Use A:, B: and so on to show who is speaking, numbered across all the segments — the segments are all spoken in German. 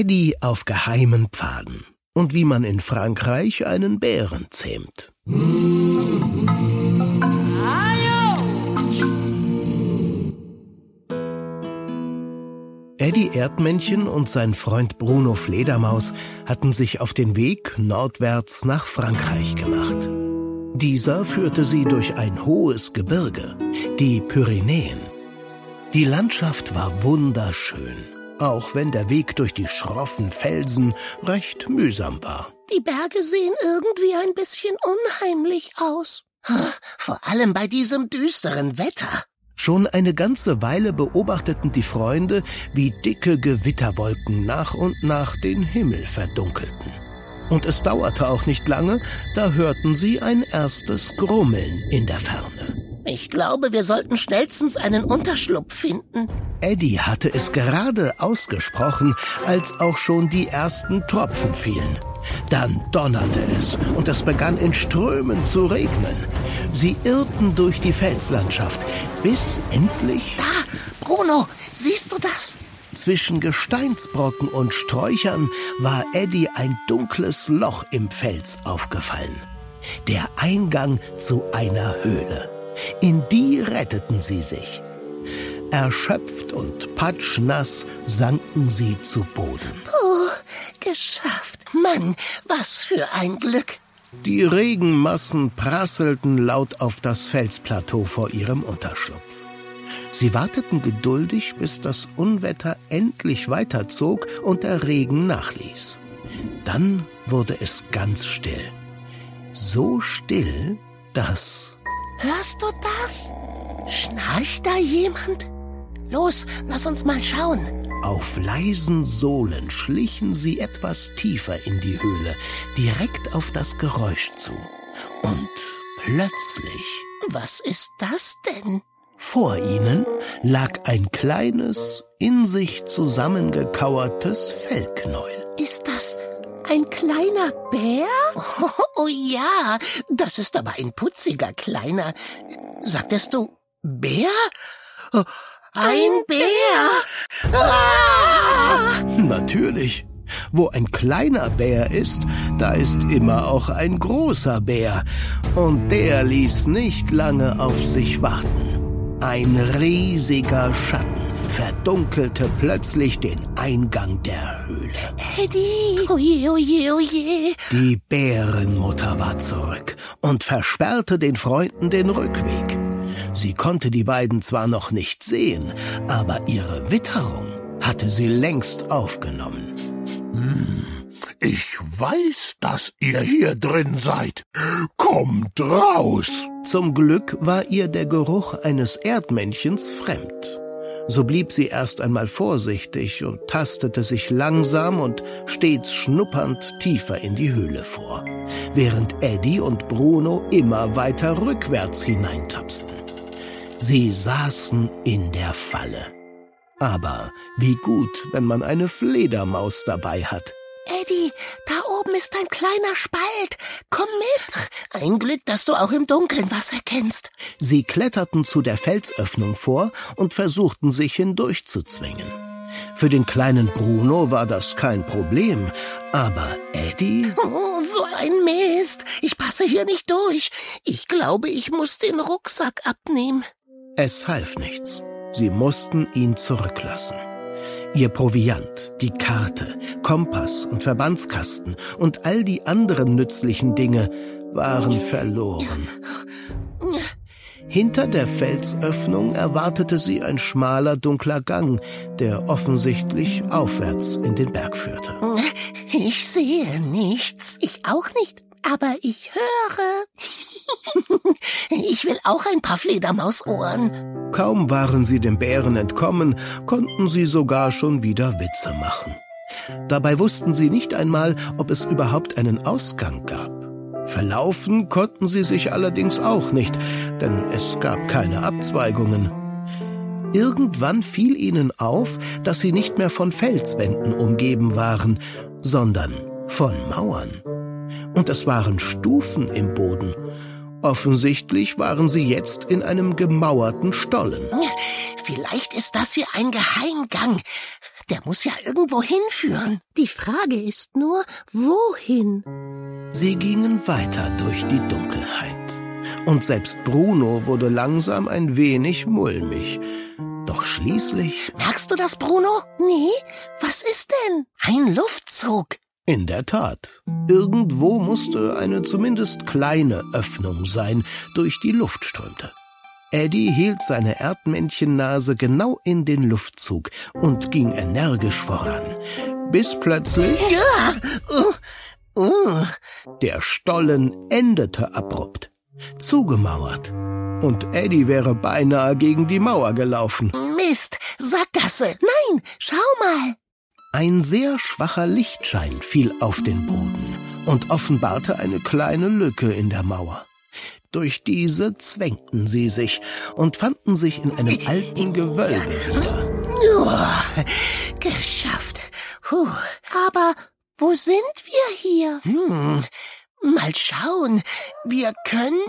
A: Eddie auf geheimen Pfaden und wie man in Frankreich einen Bären zähmt. Eddie Erdmännchen und sein Freund Bruno Fledermaus hatten sich auf den Weg nordwärts nach Frankreich gemacht. Dieser führte sie durch ein hohes Gebirge, die Pyrenäen. Die Landschaft war wunderschön, auch wenn der Weg durch die schroffen Felsen recht mühsam war.
B: Die Berge sehen irgendwie ein bisschen unheimlich aus.
C: Vor allem bei diesem düsteren Wetter.
A: Schon eine ganze Weile beobachteten die Freunde, wie dicke Gewitterwolken nach und nach den Himmel verdunkelten. Und es dauerte auch nicht lange, da hörten sie ein erstes Grummeln in der Ferne.
C: Ich glaube, wir sollten schnellstens einen Unterschlupf finden.
A: Eddie hatte es gerade ausgesprochen, als auch schon die ersten Tropfen fielen. Dann donnerte es und es begann in Strömen zu regnen. Sie irrten durch die Felslandschaft, bis endlich...
C: Da, Bruno, siehst du das?
A: Zwischen Gesteinsbrocken und Sträuchern war Eddie ein dunkles Loch im Fels aufgefallen. Der Eingang zu einer Höhle. In die retteten sie sich. Erschöpft und patschnass sanken sie zu Boden.
C: Oh, geschafft. Mann, was für ein Glück.
A: Die Regenmassen prasselten laut auf das Felsplateau vor ihrem Unterschlupf. Sie warteten geduldig, bis das Unwetter endlich weiterzog und der Regen nachließ. Dann wurde es ganz still. So still, dass...
C: Hörst du das? Schnarcht da jemand? Los, lass uns mal schauen.
A: Auf leisen Sohlen schlichen sie etwas tiefer in die Höhle, direkt auf das Geräusch zu. Und plötzlich.
C: Was ist das denn?
A: Vor ihnen lag ein kleines, in sich zusammengekauertes Fellknäuel.
B: Ist das ein kleiner Bär?
C: Oh, oh, ja, das ist aber ein putziger kleiner. Sagtest du Bär? Oh, ein Bär!
A: Ah! Natürlich. Wo ein kleiner Bär ist, da ist immer auch ein großer Bär. Und der ließ nicht lange auf sich warten. Ein riesiger Schatten verdunkelte plötzlich den Eingang der Höhle.
C: Eddie! Oje, oje, oje!
A: Die Bärenmutter war zurück und versperrte den Freunden den Rückweg. Sie konnte die beiden zwar noch nicht sehen, aber ihre Witterung hatte sie längst aufgenommen.
D: Hm, ich weiß, dass ihr hier drin seid. Kommt raus!
A: Zum Glück war ihr der Geruch eines Erdmännchens fremd. So blieb sie erst einmal vorsichtig und tastete sich langsam und stets schnuppernd tiefer in die Höhle vor, während Eddie und Bruno immer weiter rückwärts hineintapsten. Sie saßen in der Falle. Aber wie gut, wenn man eine Fledermaus dabei hat.
C: Eddie, da oben ist ein kleiner Spalt. Komm mit. Ein Glück, dass du auch im Dunkeln was erkennst.
A: Sie kletterten zu der Felsöffnung vor und versuchten sich hindurchzuzwingen. Für den kleinen Bruno war das kein Problem, aber Eddie?
C: Oh, so ein Mist. Ich passe hier nicht durch. Ich glaube, ich muss den Rucksack abnehmen.
A: Es half nichts. Sie mussten ihn zurücklassen. Ihr Proviant, die Karte, Kompass und Verbandskasten und all die anderen nützlichen Dinge waren verloren. Hinter der Felsöffnung erwartete sie ein schmaler, dunkler Gang, der offensichtlich aufwärts in den Berg führte.
C: Ich sehe nichts. Ich auch nicht. Aber ich höre. ich will auch ein paar Fledermausohren.
A: Kaum waren sie dem Bären entkommen, konnten sie sogar schon wieder Witze machen. Dabei wussten sie nicht einmal, ob es überhaupt einen Ausgang gab. Verlaufen konnten sie sich allerdings auch nicht, denn es gab keine Abzweigungen. Irgendwann fiel ihnen auf, dass sie nicht mehr von Felswänden umgeben waren, sondern von Mauern. Und es waren Stufen im Boden. Offensichtlich waren sie jetzt in einem gemauerten Stollen.
C: Vielleicht ist das hier ein Geheimgang. Der muss ja irgendwo hinführen.
B: Die Frage ist nur, wohin?
A: Sie gingen weiter durch die Dunkelheit. Und selbst Bruno wurde langsam ein wenig mulmig. Doch schließlich.
C: Merkst du das, Bruno?
B: Nee, was ist denn?
C: Ein Luftzug.
A: In der Tat. Irgendwo musste eine zumindest kleine Öffnung sein, durch die Luft strömte. Eddie hielt seine Erdmännchennase genau in den Luftzug und ging energisch voran, bis plötzlich
C: Ja. Uh, uh.
A: der Stollen endete abrupt, zugemauert. Und Eddie wäre beinahe gegen die Mauer gelaufen.
C: Mist, Sackgasse.
B: Nein, schau mal.
A: Ein sehr schwacher Lichtschein fiel auf den Boden und offenbarte eine kleine Lücke in der Mauer. Durch diese zwängten sie sich und fanden sich in einem alten Gewölbe wieder.
C: Uh, geschafft. Puh.
B: Aber wo sind wir hier?
C: Hm. Mal schauen. Wir können.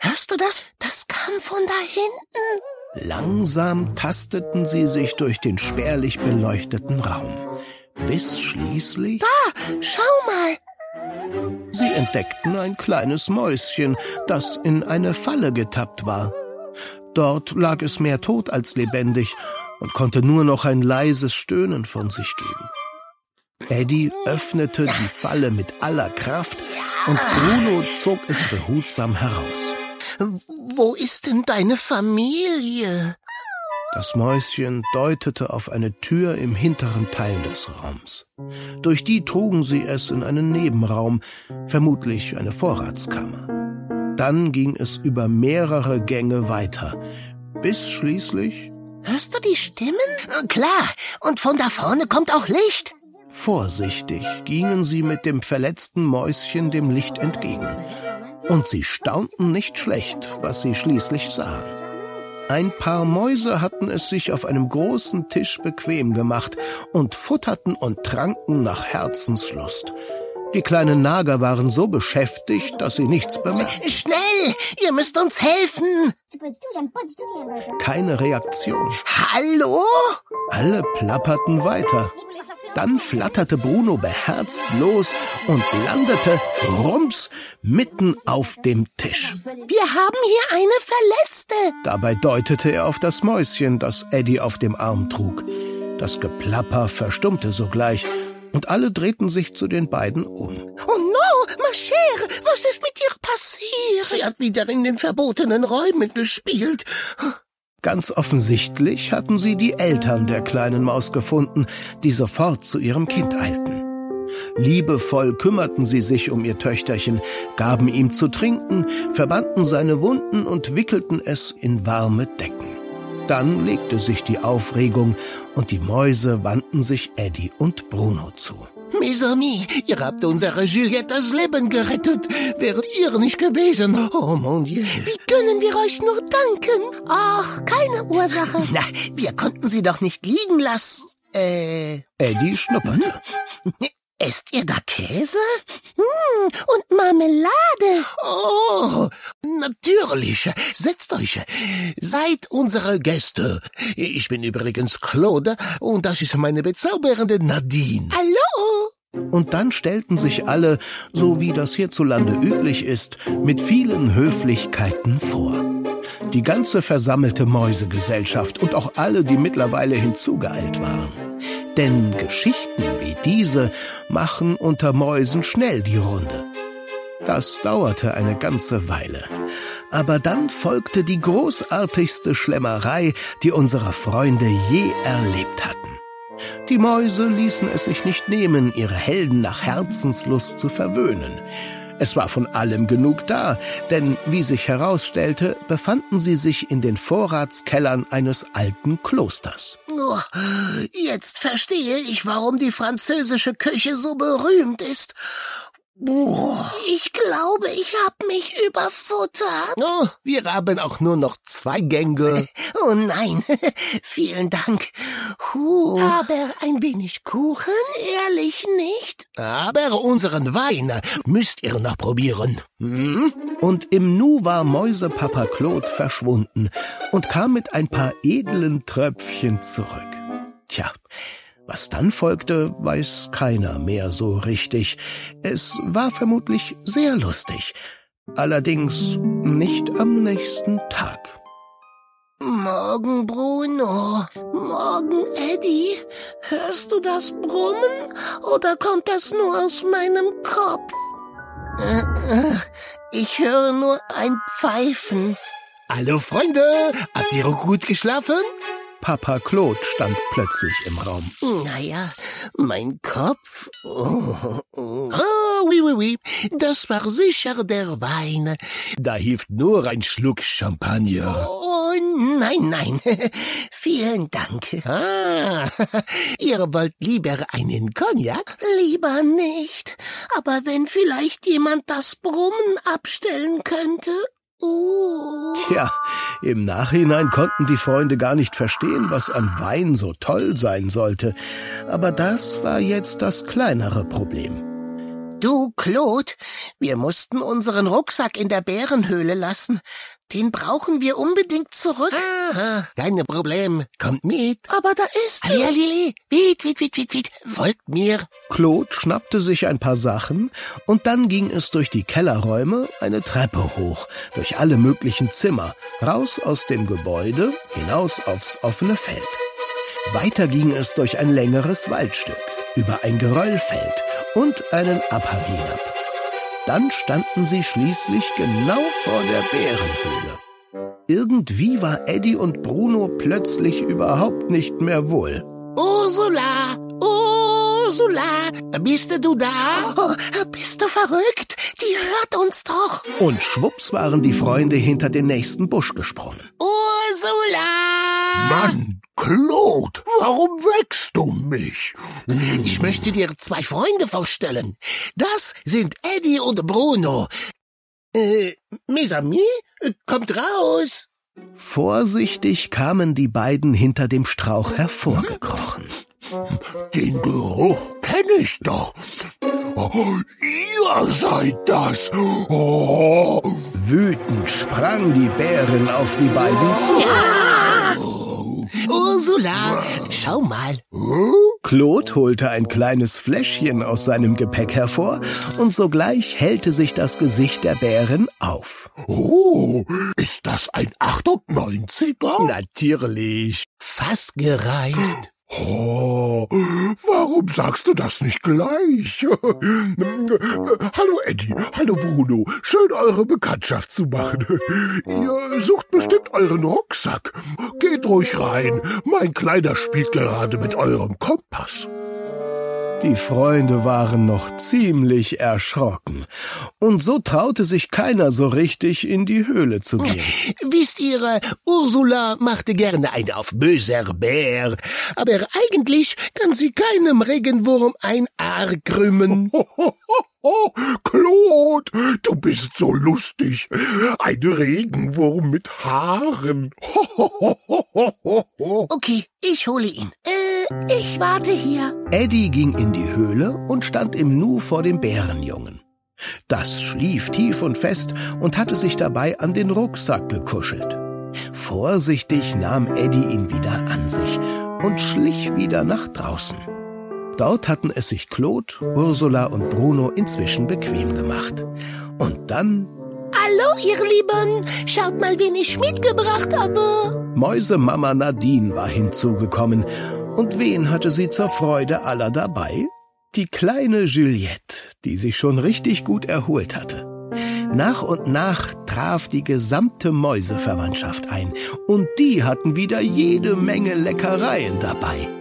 C: Hörst du das? Das kam von da hinten.
A: Langsam tasteten sie sich durch den spärlich beleuchteten Raum, bis schließlich
B: Schau mal.
A: sie entdeckten ein kleines Mäuschen, das in eine Falle getappt war. Dort lag es mehr tot als lebendig und konnte nur noch ein leises Stöhnen von sich geben. Eddie öffnete die Falle mit aller Kraft und Bruno zog es behutsam heraus.
C: Wo ist denn deine Familie?
A: Das Mäuschen deutete auf eine Tür im hinteren Teil des Raums. Durch die trugen sie es in einen Nebenraum, vermutlich eine Vorratskammer. Dann ging es über mehrere Gänge weiter, bis schließlich
B: Hörst du die Stimmen?
C: Äh, Klar. Und von da vorne kommt auch Licht.
A: vorsichtig gingen sie mit dem verletzten Mäuschen dem Licht entgegen. Und sie staunten nicht schlecht, was sie schließlich sahen. Ein paar Mäuse hatten es sich auf einem großen Tisch bequem gemacht und futterten und tranken nach Herzenslust. Die kleinen Nager waren so beschäftigt, dass sie nichts bemerkten.
C: Schnell! Ihr müsst uns helfen!
A: Keine Reaktion.
C: Hallo?
A: Alle plapperten weiter. Dann flatterte Bruno beherzt los und landete rums mitten auf dem Tisch.
B: Wir haben hier eine Verletzte.
A: Dabei deutete er auf das Mäuschen, das Eddie auf dem Arm trug. Das Geplapper verstummte sogleich und alle drehten sich zu den beiden um.
B: Oh no, ma chère, was ist mit ihr passiert?
C: Sie hat wieder in den verbotenen Räumen gespielt.
A: Ganz offensichtlich hatten sie die Eltern der kleinen Maus gefunden, die sofort zu ihrem Kind eilten. Liebevoll kümmerten sie sich um ihr Töchterchen, gaben ihm zu trinken, verbanden seine Wunden und wickelten es in warme Decken. Dann legte sich die Aufregung und die Mäuse wandten sich Eddie und Bruno zu.
C: Mes amis, ihr habt unsere Juliette das Leben gerettet. Wäret ihr nicht gewesen. Oh mon Dieu.
B: Wie können wir euch nur danken? Ach, keine Ursache.
C: Na, wir konnten sie doch nicht liegen lassen. Äh,
A: Eddie schnupperte.
C: esst ihr da Käse?
B: Hm, und Marmelade.
C: Oh, natürlich. Setzt euch. Seid unsere Gäste. Ich bin übrigens Claude und das ist meine bezaubernde Nadine.
B: Hallo.
A: Und dann stellten sich alle, so wie das hierzulande üblich ist, mit vielen Höflichkeiten vor. Die ganze versammelte Mäusegesellschaft und auch alle, die mittlerweile hinzugeeilt waren. Denn Geschichten wie diese machen unter Mäusen schnell die Runde. Das dauerte eine ganze Weile. Aber dann folgte die großartigste Schlemmerei, die unsere Freunde je erlebt hatten. Die Mäuse ließen es sich nicht nehmen, ihre Helden nach Herzenslust zu verwöhnen. Es war von allem genug da, denn wie sich herausstellte, befanden sie sich in den Vorratskellern eines alten Klosters.
C: Oh, jetzt verstehe ich, warum die französische Küche so berühmt ist. Oh,
B: Ich glaube, ich hab mich überfuttert.
C: oh, wir haben auch nur noch zwei Gänge. Oh nein, vielen Dank. Huh.
B: Aber ein wenig Kuchen, ehrlich nicht?
C: Aber unseren Wein müsst ihr noch probieren. Hm?
A: Und im Nu war Mäusepapa Claude verschwunden und kam mit ein paar edlen Tröpfchen zurück. Tja, was dann folgte, weiß keiner mehr so richtig. Es war vermutlich sehr lustig. Allerdings nicht am nächsten Tag.
B: Morgen, Bruno. Morgen, Eddie. Hörst du das Brummen oder kommt das nur aus meinem Kopf? Ich höre nur ein Pfeifen.
C: Hallo Freunde, habt ihr gut geschlafen?
A: Papa Claude stand plötzlich im Raum.
B: Naja, mein Kopf.
C: Oh, oh. oh oui, oui, oui. Das war sicher der Wein. Da hilft nur ein Schluck Champagner.
B: Oh, nein, nein. Vielen Dank.
C: Ah, ihr wollt lieber einen Cognac?
B: Lieber nicht. Aber wenn vielleicht jemand das Brummen abstellen könnte.
A: Uh. Tja, im Nachhinein konnten die Freunde gar nicht verstehen, was an Wein so toll sein sollte. Aber das war jetzt das kleinere Problem.
B: Du, Claude, wir mussten unseren Rucksack in der Bärenhöhle lassen. Den brauchen wir unbedingt zurück.
C: Aha, keine Problem. Kommt mit.
B: Aber da ist
C: Ali, Ali. Wied, wied, wied, wied, wied. Folgt mir.
A: Claude schnappte sich ein paar Sachen und dann ging es durch die Kellerräume eine Treppe hoch, durch alle möglichen Zimmer, raus aus dem Gebäude, hinaus aufs offene Feld. Weiter ging es durch ein längeres Waldstück, über ein Geröllfeld und einen Abhang hinab. Dann standen sie schließlich genau vor der Bärenhöhle. Irgendwie war Eddie und Bruno plötzlich überhaupt nicht mehr wohl.
B: Ursula! Ursula!
C: Bist du da?
B: Oh, bist du verrückt? Die hört uns doch.
A: Und schwupps waren die Freunde hinter den nächsten Busch gesprungen.
B: Ursula!
D: Mann, Claude, warum wächst du mich?
C: Ich möchte dir zwei Freunde vorstellen. Das sind Eddie und Bruno. Äh, mes amis, kommt raus.
A: Vorsichtig kamen die beiden hinter dem Strauch hervorgekrochen.
D: Den Geruch kenne ich doch. Oh, ihr seid das. Oh.
A: Wütend sprang die Bärin auf die beiden zu.
B: Ja!
C: Ursula, schau mal.
A: Claude holte ein kleines Fläschchen aus seinem Gepäck hervor und sogleich hellte sich das Gesicht der Bärin auf.
D: Oh, ist das ein 98er?
C: Natürlich. Fast gereicht.
D: Oh, warum sagst du das nicht gleich? hallo Eddie, hallo Bruno, schön eure Bekanntschaft zu machen. Ihr sucht bestimmt euren Rucksack. Geht ruhig rein, mein Kleiner spielt gerade mit eurem Kompass.
A: Die Freunde waren noch ziemlich erschrocken, und so traute sich keiner so richtig in die Höhle zu gehen.
C: Wisst ihr, Ursula machte gerne einen auf böser Bär, aber eigentlich kann sie keinem Regenwurm ein Haar krümmen.
D: Oh, Claude, du bist so lustig. Ein Regenwurm mit Haaren.
B: okay, ich hole ihn. Äh, ich warte hier.
A: Eddie ging in die Höhle und stand im Nu vor dem Bärenjungen. Das schlief tief und fest und hatte sich dabei an den Rucksack gekuschelt. Vorsichtig nahm Eddie ihn wieder an sich und schlich wieder nach draußen. Dort hatten es sich Claude, Ursula und Bruno inzwischen bequem gemacht. Und dann
B: Hallo, ihr Lieben. Schaut mal, wen ich mitgebracht habe.
A: Mäusemama Nadine war hinzugekommen. Und wen hatte sie zur Freude aller dabei? Die kleine Juliette, die sich schon richtig gut erholt hatte. Nach und nach traf die gesamte Mäuseverwandtschaft ein. Und die hatten wieder jede Menge Leckereien dabei.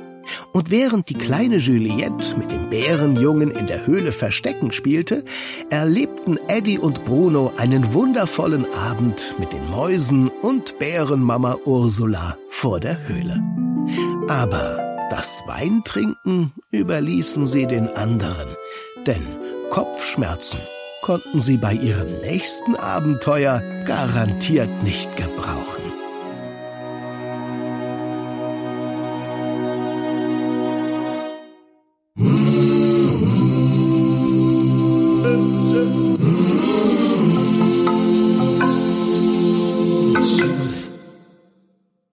A: Und während die kleine Juliette mit dem Bärenjungen in der Höhle Verstecken spielte, erlebten Eddie und Bruno einen wundervollen Abend mit den Mäusen und Bärenmama Ursula vor der Höhle. Aber das Weintrinken überließen sie den anderen, denn Kopfschmerzen konnten sie bei ihrem nächsten Abenteuer garantiert nicht gebrauchen.